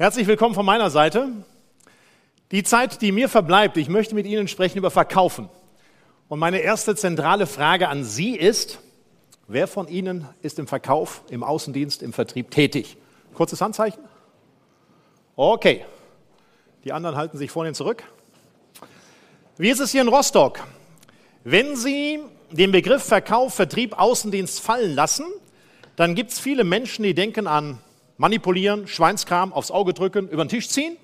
Herzlich willkommen von meiner Seite. Die Zeit, die mir verbleibt, ich möchte mit Ihnen sprechen über Verkaufen. Und meine erste zentrale Frage an Sie ist, wer von Ihnen ist im Verkauf, im Außendienst, im Vertrieb tätig? Kurzes Handzeichen? Okay. Die anderen halten sich vorhin zurück. Wie ist es hier in Rostock? Wenn Sie den Begriff Verkauf, Vertrieb, Außendienst fallen lassen, dann gibt es viele Menschen, die denken an manipulieren, Schweinskram aufs Auge drücken, über den Tisch ziehen.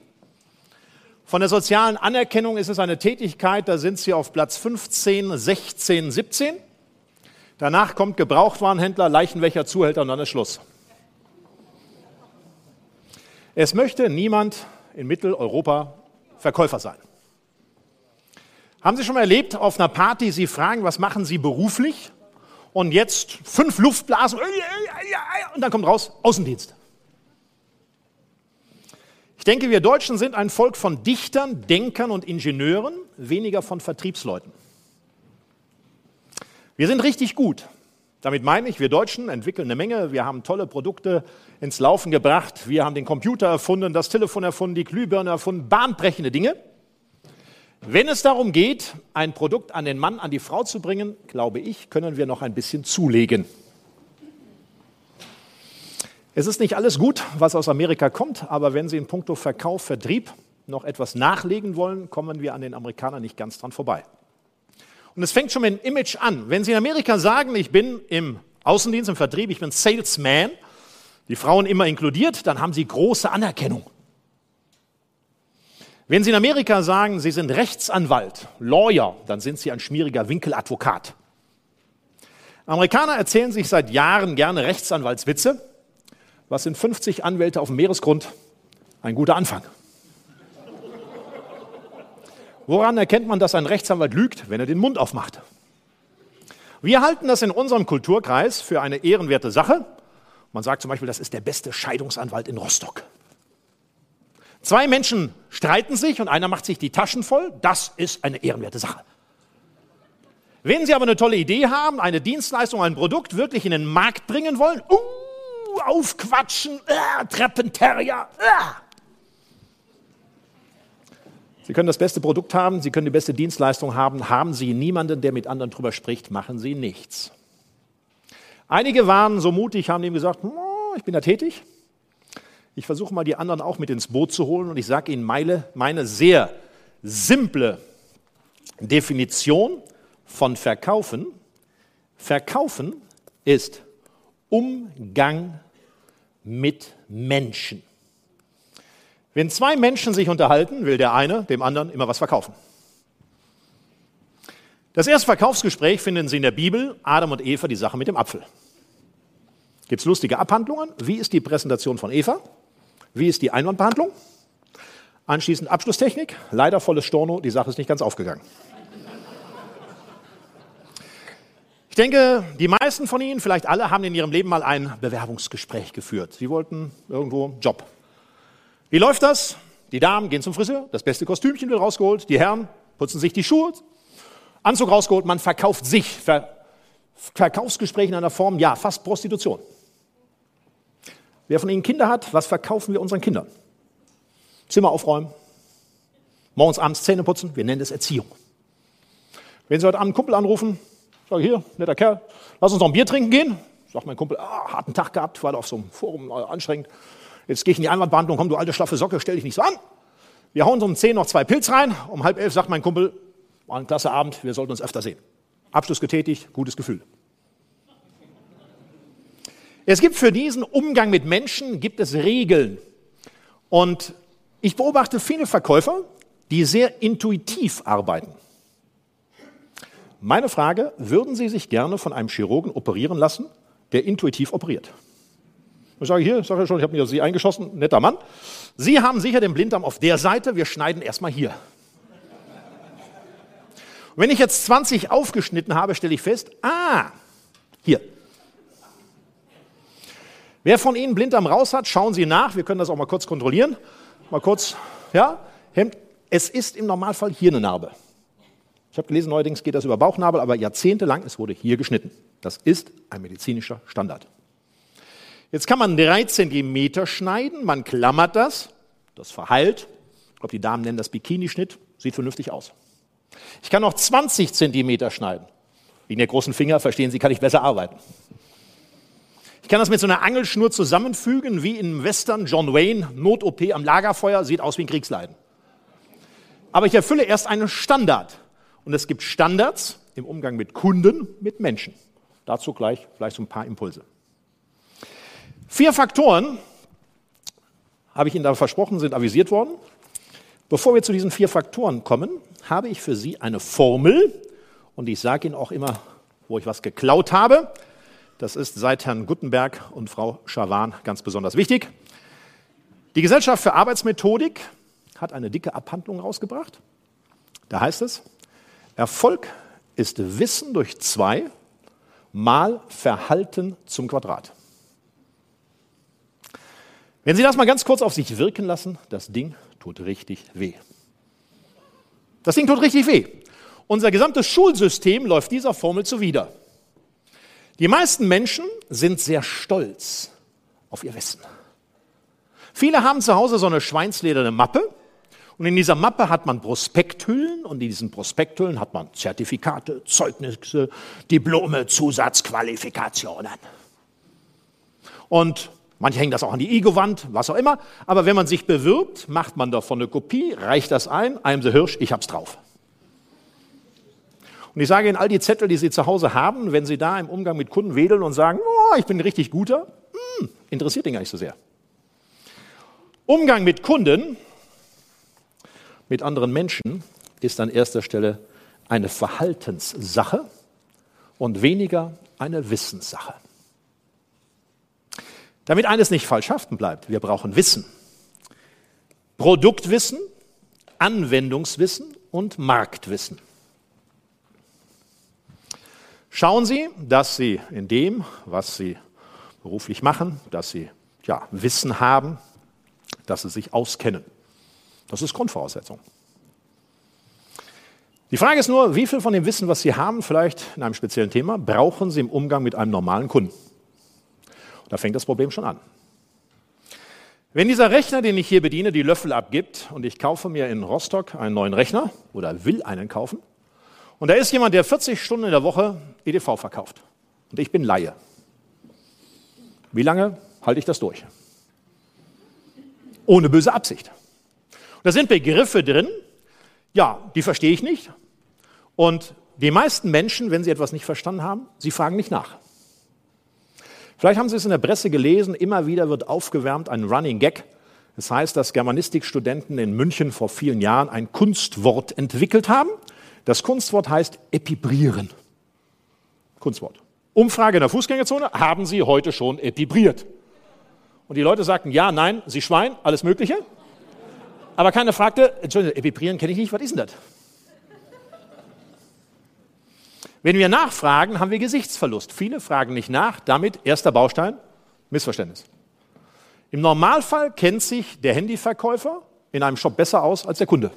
Von der sozialen Anerkennung ist es eine Tätigkeit, da sind sie auf Platz 15, 16, 17. Danach kommt Gebrauchtwarenhändler, Leichenwächer, Zuhälter und dann ist Schluss. Es möchte niemand in Mitteleuropa Verkäufer sein. Haben Sie schon mal erlebt, auf einer Party, Sie fragen, was machen Sie beruflich? Und jetzt fünf Luftblasen und dann kommt raus, Außendienst. Ich denke, wir Deutschen sind ein Volk von Dichtern, Denkern und Ingenieuren, weniger von Vertriebsleuten. Wir sind richtig gut. Damit meine ich, wir Deutschen entwickeln eine Menge. Wir haben tolle Produkte ins Laufen gebracht. Wir haben den Computer erfunden, das Telefon erfunden, die Glühbirne erfunden, bahnbrechende Dinge. Wenn es darum geht, ein Produkt an den Mann, an die Frau zu bringen, glaube ich, können wir noch ein bisschen zulegen. Es ist nicht alles gut, was aus Amerika kommt, aber wenn Sie in puncto Verkauf, Vertrieb noch etwas nachlegen wollen, kommen wir an den Amerikanern nicht ganz dran vorbei. Und es fängt schon mit dem Image an. Wenn Sie in Amerika sagen, ich bin im Außendienst, im Vertrieb, ich bin Salesman, die Frauen immer inkludiert, dann haben Sie große Anerkennung. Wenn Sie in Amerika sagen, Sie sind Rechtsanwalt, Lawyer, dann sind Sie ein schmieriger Winkeladvokat. Amerikaner erzählen sich seit Jahren gerne Rechtsanwaltswitze. Was sind 50 Anwälte auf dem Meeresgrund? Ein guter Anfang. Woran erkennt man, dass ein Rechtsanwalt lügt, wenn er den Mund aufmacht? Wir halten das in unserem Kulturkreis für eine ehrenwerte Sache. Man sagt zum Beispiel, das ist der beste Scheidungsanwalt in Rostock. Zwei Menschen streiten sich und einer macht sich die Taschen voll. Das ist eine ehrenwerte Sache. Wenn Sie aber eine tolle Idee haben, eine Dienstleistung, ein Produkt wirklich in den Markt bringen wollen, uh, aufquatschen, äh, Treppenterrier. Äh. Sie können das beste Produkt haben, Sie können die beste Dienstleistung haben. Haben Sie niemanden, der mit anderen drüber spricht, machen Sie nichts. Einige waren so mutig, haben ihm gesagt, ich bin da tätig. Ich versuche mal die anderen auch mit ins Boot zu holen und ich sage Ihnen meine, meine sehr simple Definition von Verkaufen. Verkaufen ist Umgang mit Menschen. Wenn zwei Menschen sich unterhalten, will der eine dem anderen immer was verkaufen. Das erste Verkaufsgespräch finden Sie in der Bibel, Adam und Eva, die Sache mit dem Apfel. Gibt es lustige Abhandlungen? Wie ist die Präsentation von Eva? Wie ist die Einwandbehandlung? Anschließend Abschlusstechnik. Leider volles Storno, die Sache ist nicht ganz aufgegangen. Ich denke, die meisten von Ihnen, vielleicht alle, haben in ihrem Leben mal ein Bewerbungsgespräch geführt. Sie wollten irgendwo einen Job. Wie läuft das? Die Damen gehen zum Friseur, das beste Kostümchen wird rausgeholt, die Herren putzen sich die Schuhe, Anzug rausgeholt, man verkauft sich. Ver Verkaufsgespräch in einer Form, ja, fast Prostitution. Wer von Ihnen Kinder hat, was verkaufen wir unseren Kindern? Zimmer aufräumen, morgens, abends Zähne putzen, wir nennen es Erziehung. Wenn Sie heute Abend einen Kumpel anrufen, Sage hier, netter Kerl, lass uns noch ein Bier trinken gehen. Sagt mein Kumpel, ah, harten Tag gehabt, war auf so einem Forum, äh, anstrengend. Jetzt gehe ich in die Einwandbehandlung, komm du alte schlaffe Socke, stell dich nicht so an. Wir hauen so um zehn noch zwei Pilz rein. Um halb elf sagt mein Kumpel, war ein klasse Abend, wir sollten uns öfter sehen. Abschluss getätigt, gutes Gefühl. Es gibt für diesen Umgang mit Menschen, gibt es Regeln. Und ich beobachte viele Verkäufer, die sehr intuitiv arbeiten. Meine Frage, würden Sie sich gerne von einem Chirurgen operieren lassen, der intuitiv operiert? Ich sage hier, ich sage ja schon, ich habe mir Sie eingeschossen, netter Mann. Sie haben sicher den Blinddarm auf der Seite, wir schneiden erstmal hier. Und wenn ich jetzt 20 aufgeschnitten habe, stelle ich fest, ah, hier. Wer von Ihnen Blinddarm raus hat, schauen Sie nach, wir können das auch mal kurz kontrollieren. Mal kurz, ja, Hemd. Es ist im Normalfall hier eine Narbe. Ich habe gelesen, neuerdings geht das über Bauchnabel, aber jahrzehntelang, es wurde hier geschnitten. Das ist ein medizinischer Standard. Jetzt kann man drei Zentimeter schneiden, man klammert das, das verheilt. Ich glaube, die Damen nennen das Bikini-Schnitt, sieht vernünftig aus. Ich kann noch 20 Zentimeter schneiden. Wegen der großen Finger, verstehen Sie, kann ich besser arbeiten. Ich kann das mit so einer Angelschnur zusammenfügen, wie im Western John Wayne, Not-OP am Lagerfeuer, sieht aus wie ein Kriegsleiden. Aber ich erfülle erst einen Standard. Und es gibt Standards im Umgang mit Kunden, mit Menschen. Dazu gleich vielleicht so ein paar Impulse. Vier Faktoren, habe ich Ihnen da versprochen, sind avisiert worden. Bevor wir zu diesen vier Faktoren kommen, habe ich für Sie eine Formel und ich sage Ihnen auch immer, wo ich was geklaut habe. Das ist seit Herrn Guttenberg und Frau Schawan ganz besonders wichtig. Die Gesellschaft für Arbeitsmethodik hat eine dicke Abhandlung rausgebracht. Da heißt es, Erfolg ist Wissen durch zwei mal Verhalten zum Quadrat. Wenn Sie das mal ganz kurz auf sich wirken lassen, das Ding tut richtig weh. Das Ding tut richtig weh. Unser gesamtes Schulsystem läuft dieser Formel zuwider. Die meisten Menschen sind sehr stolz auf ihr Wissen. Viele haben zu Hause so eine schweinslederne Mappe und in dieser Mappe hat man Prospekthüllen und in diesen Prospekthüllen hat man Zertifikate, Zeugnisse, Diplome, Zusatzqualifikationen. Und manche hängen das auch an die Ego-Wand, was auch immer. Aber wenn man sich bewirbt, macht man davon eine Kopie, reicht das ein, I'm the Hirsch, ich hab's drauf. Und ich sage Ihnen, all die Zettel, die Sie zu Hause haben, wenn Sie da im Umgang mit Kunden wedeln und sagen, oh, ich bin ein richtig guter, hm, interessiert ihn gar nicht so sehr. Umgang mit Kunden, mit anderen Menschen, ist an erster Stelle eine Verhaltenssache und weniger eine Wissenssache. Damit eines nicht falsch haften bleibt, wir brauchen Wissen. Produktwissen, Anwendungswissen und Marktwissen. Schauen Sie, dass Sie in dem, was Sie beruflich machen, dass Sie ja, Wissen haben, dass Sie sich auskennen. Das ist Grundvoraussetzung. Die Frage ist nur, wie viel von dem Wissen, was Sie haben, vielleicht in einem speziellen Thema, brauchen Sie im Umgang mit einem normalen Kunden? Da fängt das Problem schon an. Wenn dieser Rechner, den ich hier bediene, die Löffel abgibt und ich kaufe mir in Rostock einen neuen Rechner oder will einen kaufen, und da ist jemand, der 40 Stunden in der Woche EDV verkauft. Und ich bin Laie. Wie lange halte ich das durch? Ohne böse Absicht. Da sind Begriffe drin, ja, die verstehe ich nicht. Und die meisten Menschen, wenn sie etwas nicht verstanden haben, sie fragen nicht nach. Vielleicht haben Sie es in der Presse gelesen, immer wieder wird aufgewärmt ein Running Gag. Das heißt, dass Germanistikstudenten in München vor vielen Jahren ein Kunstwort entwickelt haben. Das Kunstwort heißt epibrieren. Kunstwort. Umfrage in der Fußgängerzone, haben Sie heute schon epibriert? Und die Leute sagten, ja, nein, Sie Schwein, alles Mögliche. Aber keiner fragte, Entschuldigung, epibrieren kenne ich nicht, was ist denn das? Wenn wir nachfragen, haben wir Gesichtsverlust. Viele fragen nicht nach, damit erster Baustein, Missverständnis. Im Normalfall kennt sich der Handyverkäufer in einem Shop besser aus als der Kunde.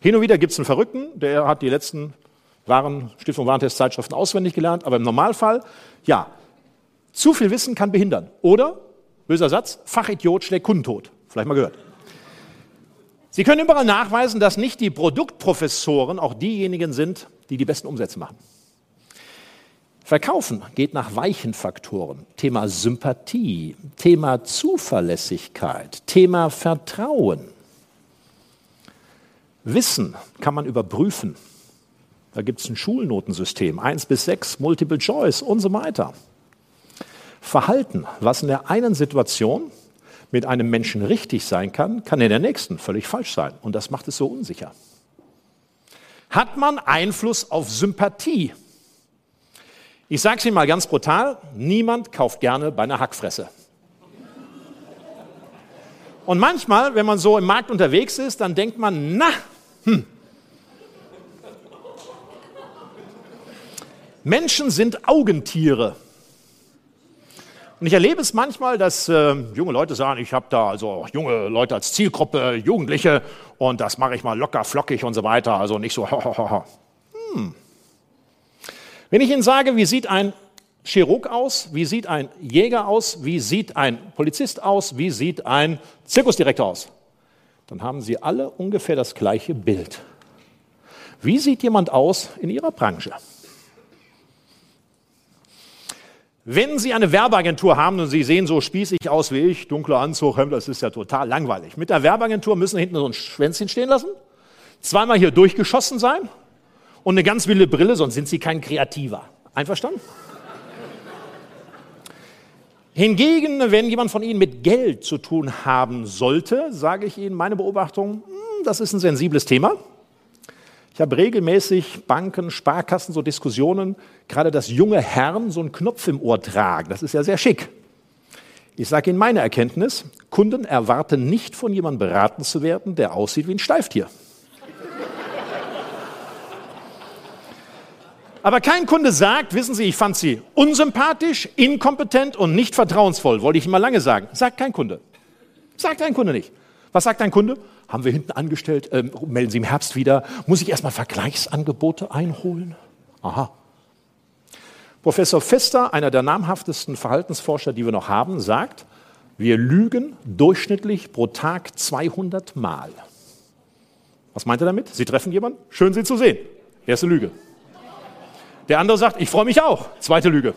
Hin und wieder gibt es einen Verrückten, der hat die letzten Waren, Stiftung Warentestzeitschriften auswendig gelernt, aber im Normalfall, ja, zu viel Wissen kann behindern. Oder, böser Satz, Fachidiot schlägt Kundentod. Vielleicht mal gehört. Sie können überall nachweisen, dass nicht die Produktprofessoren auch diejenigen sind, die die besten Umsätze machen. Verkaufen geht nach weichen Faktoren. Thema Sympathie, Thema Zuverlässigkeit, Thema Vertrauen. Wissen kann man überprüfen. Da gibt es ein Schulnotensystem, 1 bis 6, Multiple Choice und so weiter. Verhalten, was in der einen Situation mit einem Menschen richtig sein kann, kann in der nächsten völlig falsch sein. Und das macht es so unsicher. Hat man Einfluss auf Sympathie? Ich sage es Ihnen mal ganz brutal, niemand kauft gerne bei einer Hackfresse. Und manchmal, wenn man so im Markt unterwegs ist, dann denkt man, na, hm. Menschen sind Augentiere. Und ich erlebe es manchmal, dass äh, junge Leute sagen, ich habe da also junge Leute als Zielgruppe, Jugendliche, und das mache ich mal locker, flockig und so weiter, also nicht so. Hm. Wenn ich Ihnen sage, wie sieht ein Chirurg aus, wie sieht ein Jäger aus, wie sieht ein Polizist aus, wie sieht ein Zirkusdirektor aus, dann haben Sie alle ungefähr das gleiche Bild. Wie sieht jemand aus in Ihrer Branche? Wenn Sie eine Werbeagentur haben und Sie sehen so spießig aus wie ich, dunkler Anzug, Hemd, das ist ja total langweilig. Mit der Werbeagentur müssen Sie hinten so ein Schwänzchen stehen lassen, zweimal hier durchgeschossen sein und eine ganz wilde Brille, sonst sind Sie kein Kreativer. Einverstanden? Hingegen, wenn jemand von Ihnen mit Geld zu tun haben sollte, sage ich Ihnen meine Beobachtung, hm, das ist ein sensibles Thema. Ich habe regelmäßig Banken, Sparkassen, so Diskussionen, gerade dass junge Herren so einen Knopf im Ohr tragen. Das ist ja sehr schick. Ich sage Ihnen meine Erkenntnis, Kunden erwarten nicht von jemandem beraten zu werden, der aussieht wie ein Steiftier. Aber kein Kunde sagt, wissen Sie, ich fand Sie unsympathisch, inkompetent und nicht vertrauensvoll. Wollte ich Ihnen mal lange sagen. Sagt kein Kunde. Sagt ein Kunde nicht. Was sagt ein Kunde? Haben wir hinten angestellt, ähm, melden Sie im Herbst wieder. Muss ich erstmal Vergleichsangebote einholen? Aha. Professor Fester, einer der namhaftesten Verhaltensforscher, die wir noch haben, sagt, wir lügen durchschnittlich pro Tag 200 Mal. Was meint er damit? Sie treffen jemanden? Schön, Sie zu sehen. Erste Lüge. Der andere sagt, ich freue mich auch. Zweite Lüge.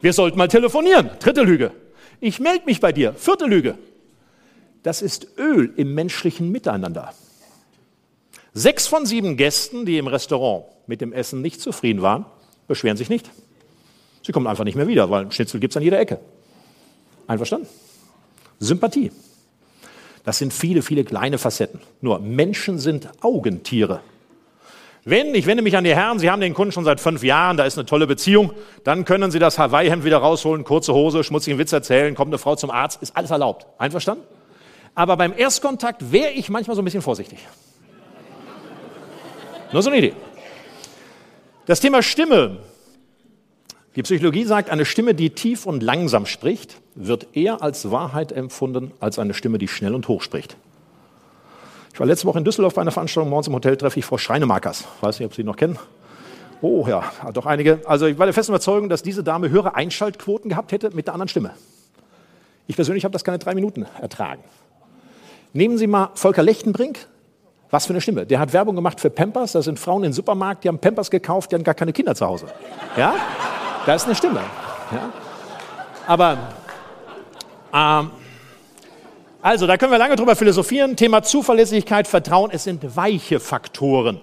Wir sollten mal telefonieren. Dritte Lüge. Ich melde mich bei dir. Vierte Lüge. Das ist Öl im menschlichen Miteinander. Sechs von sieben Gästen, die im Restaurant mit dem Essen nicht zufrieden waren, beschweren sich nicht. Sie kommen einfach nicht mehr wieder, weil Schnitzel gibt es an jeder Ecke. Einverstanden? Sympathie. Das sind viele, viele kleine Facetten. Nur Menschen sind Augentiere. Wenn, ich wende mich an die Herren, Sie haben den Kunden schon seit fünf Jahren, da ist eine tolle Beziehung, dann können Sie das Hawaii-Hemd wieder rausholen, kurze Hose, schmutzigen Witz erzählen, kommt eine Frau zum Arzt, ist alles erlaubt. Einverstanden? Aber beim Erstkontakt wäre ich manchmal so ein bisschen vorsichtig. Nur so eine Idee. Das Thema Stimme. Die Psychologie sagt, eine Stimme, die tief und langsam spricht, wird eher als Wahrheit empfunden als eine Stimme, die schnell und hoch spricht. Ich war letzte Woche in Düsseldorf bei einer Veranstaltung, morgens im Hotel treffe ich Frau Schreinemakers. Ich weiß nicht, ob Sie ihn noch kennen. Oh ja, doch einige. Also ich war der festen Überzeugung, dass diese Dame höhere Einschaltquoten gehabt hätte mit der anderen Stimme. Ich persönlich habe das keine drei Minuten ertragen. Nehmen Sie mal Volker Lechtenbrink. Was für eine Stimme. Der hat Werbung gemacht für Pampers. Da sind Frauen im Supermarkt, die haben Pampers gekauft, die haben gar keine Kinder zu Hause. Ja? Da ist eine Stimme. Ja? Aber ähm, also, da können wir lange drüber philosophieren. Thema Zuverlässigkeit, Vertrauen, es sind weiche Faktoren.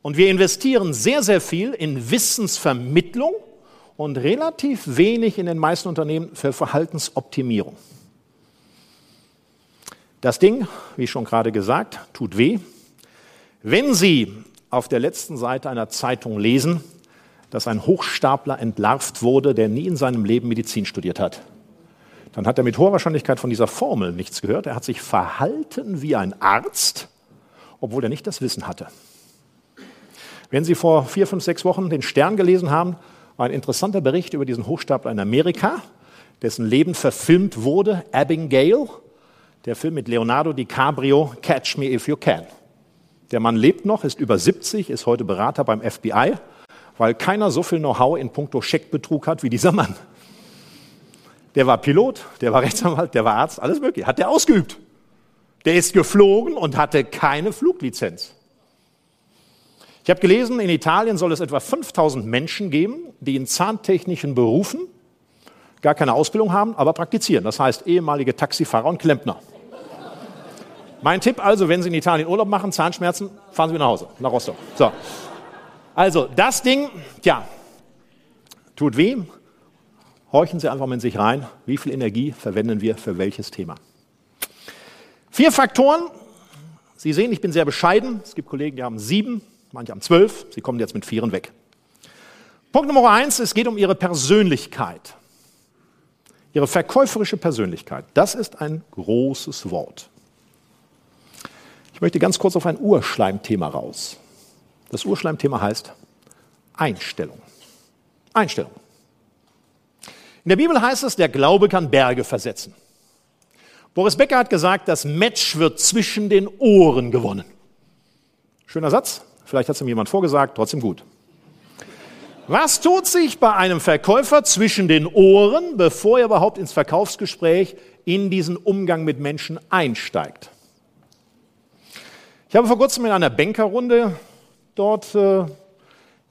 Und wir investieren sehr, sehr viel in Wissensvermittlung und relativ wenig in den meisten Unternehmen für Verhaltensoptimierung. Das Ding, wie schon gerade gesagt, tut weh. Wenn Sie auf der letzten Seite einer Zeitung lesen, dass ein Hochstapler entlarvt wurde, der nie in seinem Leben Medizin studiert hat, dann hat er mit hoher Wahrscheinlichkeit von dieser Formel nichts gehört. Er hat sich verhalten wie ein Arzt, obwohl er nicht das Wissen hatte. Wenn Sie vor vier, fünf, sechs Wochen den Stern gelesen haben, war ein interessanter Bericht über diesen Hochstapler in Amerika, dessen Leben verfilmt wurde, Abigail, der Film mit Leonardo DiCaprio, Catch Me If You Can. Der Mann lebt noch, ist über 70, ist heute Berater beim FBI, weil keiner so viel Know-how in puncto Scheckbetrug hat wie dieser Mann. Der war Pilot, der war Rechtsanwalt, der war Arzt, alles mögliche. Hat der ausgeübt. Der ist geflogen und hatte keine Fluglizenz. Ich habe gelesen, in Italien soll es etwa 5000 Menschen geben, die in zahntechnischen Berufen gar keine Ausbildung haben, aber praktizieren. Das heißt ehemalige Taxifahrer und Klempner. Mein Tipp also, wenn Sie in Italien Urlaub machen, Zahnschmerzen, fahren Sie nach Hause, nach Rostock. So. Also, das Ding, tja, tut weh, horchen Sie einfach mal in sich rein, wie viel Energie verwenden wir für welches Thema. Vier Faktoren. Sie sehen, ich bin sehr bescheiden. Es gibt Kollegen, die haben sieben, manche haben zwölf. Sie kommen jetzt mit vieren weg. Punkt Nummer eins, es geht um Ihre Persönlichkeit. ihre verkäuferische Persönlichkeit, das ist ein großes Wort. Ich möchte ganz kurz auf ein Urschleimthema raus. Das Urschleimthema heißt Einstellung. Einstellung. In der Bibel heißt es, der Glaube kann Berge versetzen. Boris Becker hat gesagt, das Match wird zwischen den Ohren gewonnen. Schöner Satz, vielleicht hat es ihm jemand vorgesagt, trotzdem gut. Was tut sich bei einem Verkäufer zwischen den Ohren, bevor er überhaupt ins Verkaufsgespräch in diesen Umgang mit Menschen einsteigt? Ich habe vor kurzem in einer Bankerrunde dort äh,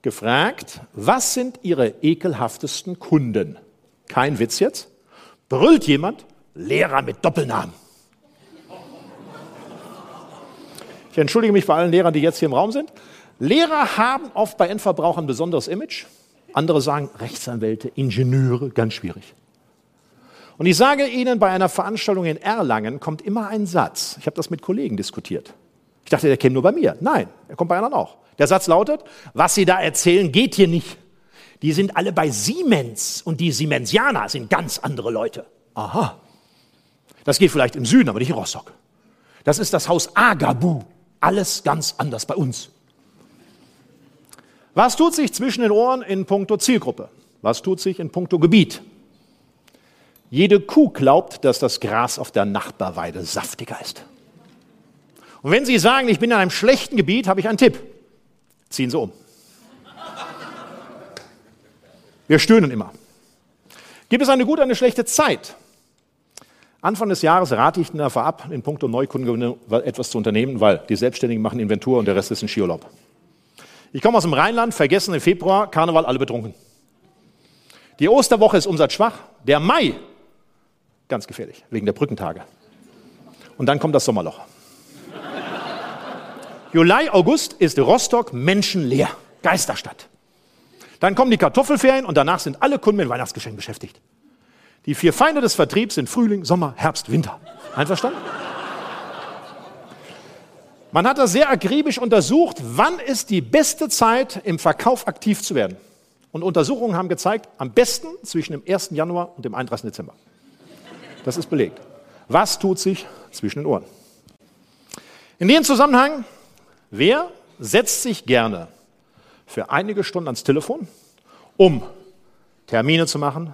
gefragt, was sind Ihre ekelhaftesten Kunden? Kein Witz jetzt. Brüllt jemand, Lehrer mit Doppelnamen. Ich entschuldige mich bei allen Lehrern, die jetzt hier im Raum sind. Lehrer haben oft bei Endverbrauchern ein besonderes Image. Andere sagen Rechtsanwälte, Ingenieure, ganz schwierig. Und ich sage Ihnen, bei einer Veranstaltung in Erlangen kommt immer ein Satz. Ich habe das mit Kollegen diskutiert. Ich dachte, der käme nur bei mir. Nein, er kommt bei anderen auch. Der Satz lautet, was Sie da erzählen, geht hier nicht. Die sind alle bei Siemens und die Siemensianer sind ganz andere Leute. Aha. Das geht vielleicht im Süden, aber nicht in Rostock. Das ist das Haus Agabu. Alles ganz anders bei uns. Was tut sich zwischen den Ohren in puncto Zielgruppe? Was tut sich in puncto Gebiet? Jede Kuh glaubt, dass das Gras auf der Nachbarweide saftiger ist. Und wenn Sie sagen, ich bin in einem schlechten Gebiet, habe ich einen Tipp. Ziehen Sie um. Wir stöhnen immer. Gibt es eine gute, eine schlechte Zeit? Anfang des Jahres rate ich davor ab, in puncto Neukundengewinnung etwas zu unternehmen, weil die Selbstständigen machen Inventur und der Rest ist ein Skiurlaub. Ich komme aus dem Rheinland, vergessen im Februar, Karneval, alle betrunken. Die Osterwoche ist umsatzschwach. Der Mai, ganz gefährlich, wegen der Brückentage. Und dann kommt das Sommerloch. Juli, August ist Rostock menschenleer. Geisterstadt. Dann kommen die Kartoffelferien und danach sind alle Kunden mit Weihnachtsgeschenken beschäftigt. Die vier Feinde des Vertriebs sind Frühling, Sommer, Herbst, Winter. Einverstanden? Man hat das sehr akribisch untersucht, wann ist die beste Zeit, im Verkauf aktiv zu werden. Und Untersuchungen haben gezeigt, am besten zwischen dem 1. Januar und dem 31. Dezember. Das ist belegt. Was tut sich zwischen den Ohren? In dem Zusammenhang, wer setzt sich gerne für einige Stunden ans Telefon, um Termine zu machen,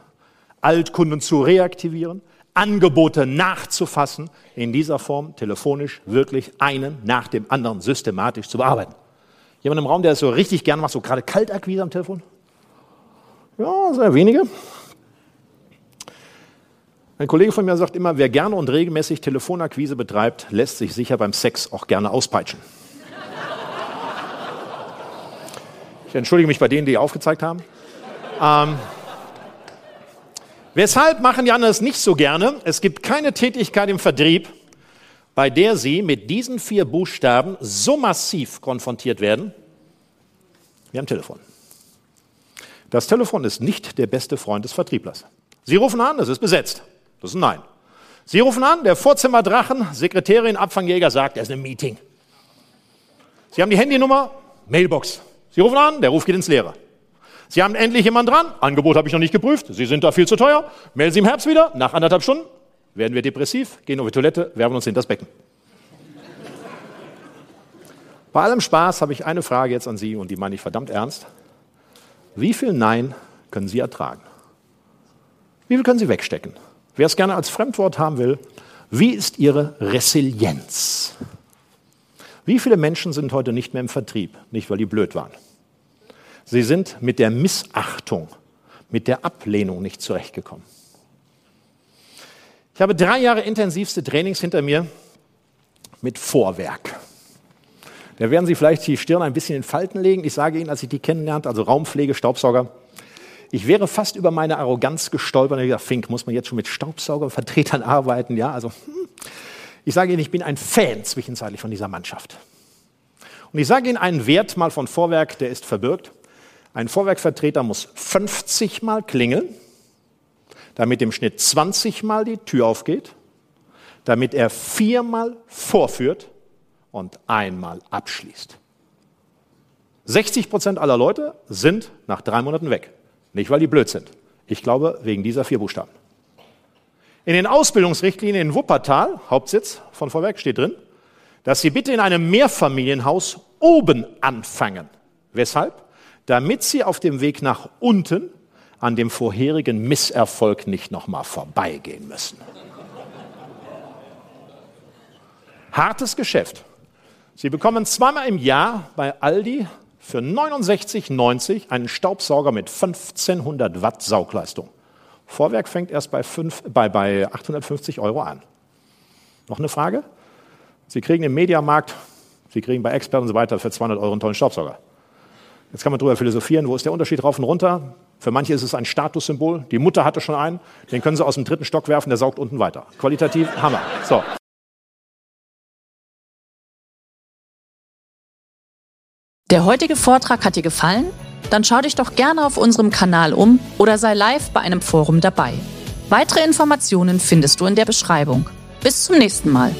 Altkunden zu reaktivieren, Angebote nachzufassen, in dieser Form telefonisch wirklich einen nach dem anderen systematisch zu bearbeiten. Jemand im Raum, der es so richtig gern macht, so gerade Kaltakquise am Telefon? Ja, sehr wenige. Ein Kollege von mir sagt immer, wer gerne und regelmäßig Telefonakquise betreibt, lässt sich sicher beim Sex auch gerne auspeitschen. Ich entschuldige mich bei denen, die aufgezeigt haben. Ähm, Weshalb machen die anderen es nicht so gerne? Es gibt keine Tätigkeit im Vertrieb, bei der sie mit diesen vier Buchstaben so massiv konfrontiert werden wie am Telefon. Das Telefon ist nicht der beste Freund des Vertrieblers. Sie rufen an, es ist besetzt. Das ist ein Nein. Sie rufen an, der Vorzimmerdrachen, Sekretärin, Abfangjäger sagt, er ist im Meeting. Sie haben die Handynummer, Mailbox. Sie rufen an, der Ruf geht ins Leere. Sie haben endlich jemanden dran. Angebot habe ich noch nicht geprüft. Sie sind da viel zu teuer. Melden Sie im Herbst wieder. Nach anderthalb Stunden werden wir depressiv, gehen auf die Toilette, werfen uns hinter das Becken. Bei allem Spaß habe ich eine Frage jetzt an Sie und die meine ich verdammt ernst. Wie viel Nein können Sie ertragen? Wie viel können Sie wegstecken? Wer es gerne als Fremdwort haben will, wie ist Ihre Resilienz? Wie viele Menschen sind heute nicht mehr im Vertrieb? Nicht, weil die blöd waren. Sie sind mit der Missachtung, mit der Ablehnung nicht zurechtgekommen. Ich habe drei Jahre intensivste Trainings hinter mir mit Vorwerk. Da werden Sie vielleicht die Stirn ein bisschen in Falten legen. Ich sage Ihnen, als ich die kennenlernte, also Raumpflege, Staubsauger, ich wäre fast über meine Arroganz gestolpert und gesagt, Fink, muss man jetzt schon mit Staubsaugervertretern arbeiten? Ja, also, hm. ich sage Ihnen, ich bin ein Fan zwischenzeitlich von dieser Mannschaft. Und ich sage Ihnen einen Wert mal von Vorwerk, der ist verbirgt. Ein Vorwerkvertreter muss 50 Mal klingeln, damit im Schnitt 20 Mal die Tür aufgeht, damit er viermal vorführt und einmal abschließt. 60 Prozent aller Leute sind nach drei Monaten weg. Nicht, weil die blöd sind. Ich glaube, wegen dieser vier Buchstaben. In den Ausbildungsrichtlinien in Wuppertal, Hauptsitz von Vorwerk, steht drin, dass Sie bitte in einem Mehrfamilienhaus oben anfangen. Weshalb? Damit Sie auf dem Weg nach unten an dem vorherigen Misserfolg nicht nochmal vorbeigehen müssen. Hartes Geschäft. Sie bekommen zweimal im Jahr bei Aldi für 69,90 einen Staubsauger mit 1500 Watt Saugleistung. Vorwerk fängt erst bei, 5, bei, bei 850 Euro an. Noch eine Frage? Sie kriegen im Mediamarkt, Sie kriegen bei Experten und so weiter für 200 Euro einen tollen Staubsauger. Jetzt kann man darüber philosophieren, wo ist der Unterschied rauf und runter? Für manche ist es ein Statussymbol. Die Mutter hatte schon einen, den können sie aus dem dritten Stock werfen, der saugt unten weiter. Qualitativ Hammer. So. Der heutige Vortrag hat dir gefallen? Dann schau dich doch gerne auf unserem Kanal um oder sei live bei einem Forum dabei. Weitere Informationen findest du in der Beschreibung. Bis zum nächsten Mal.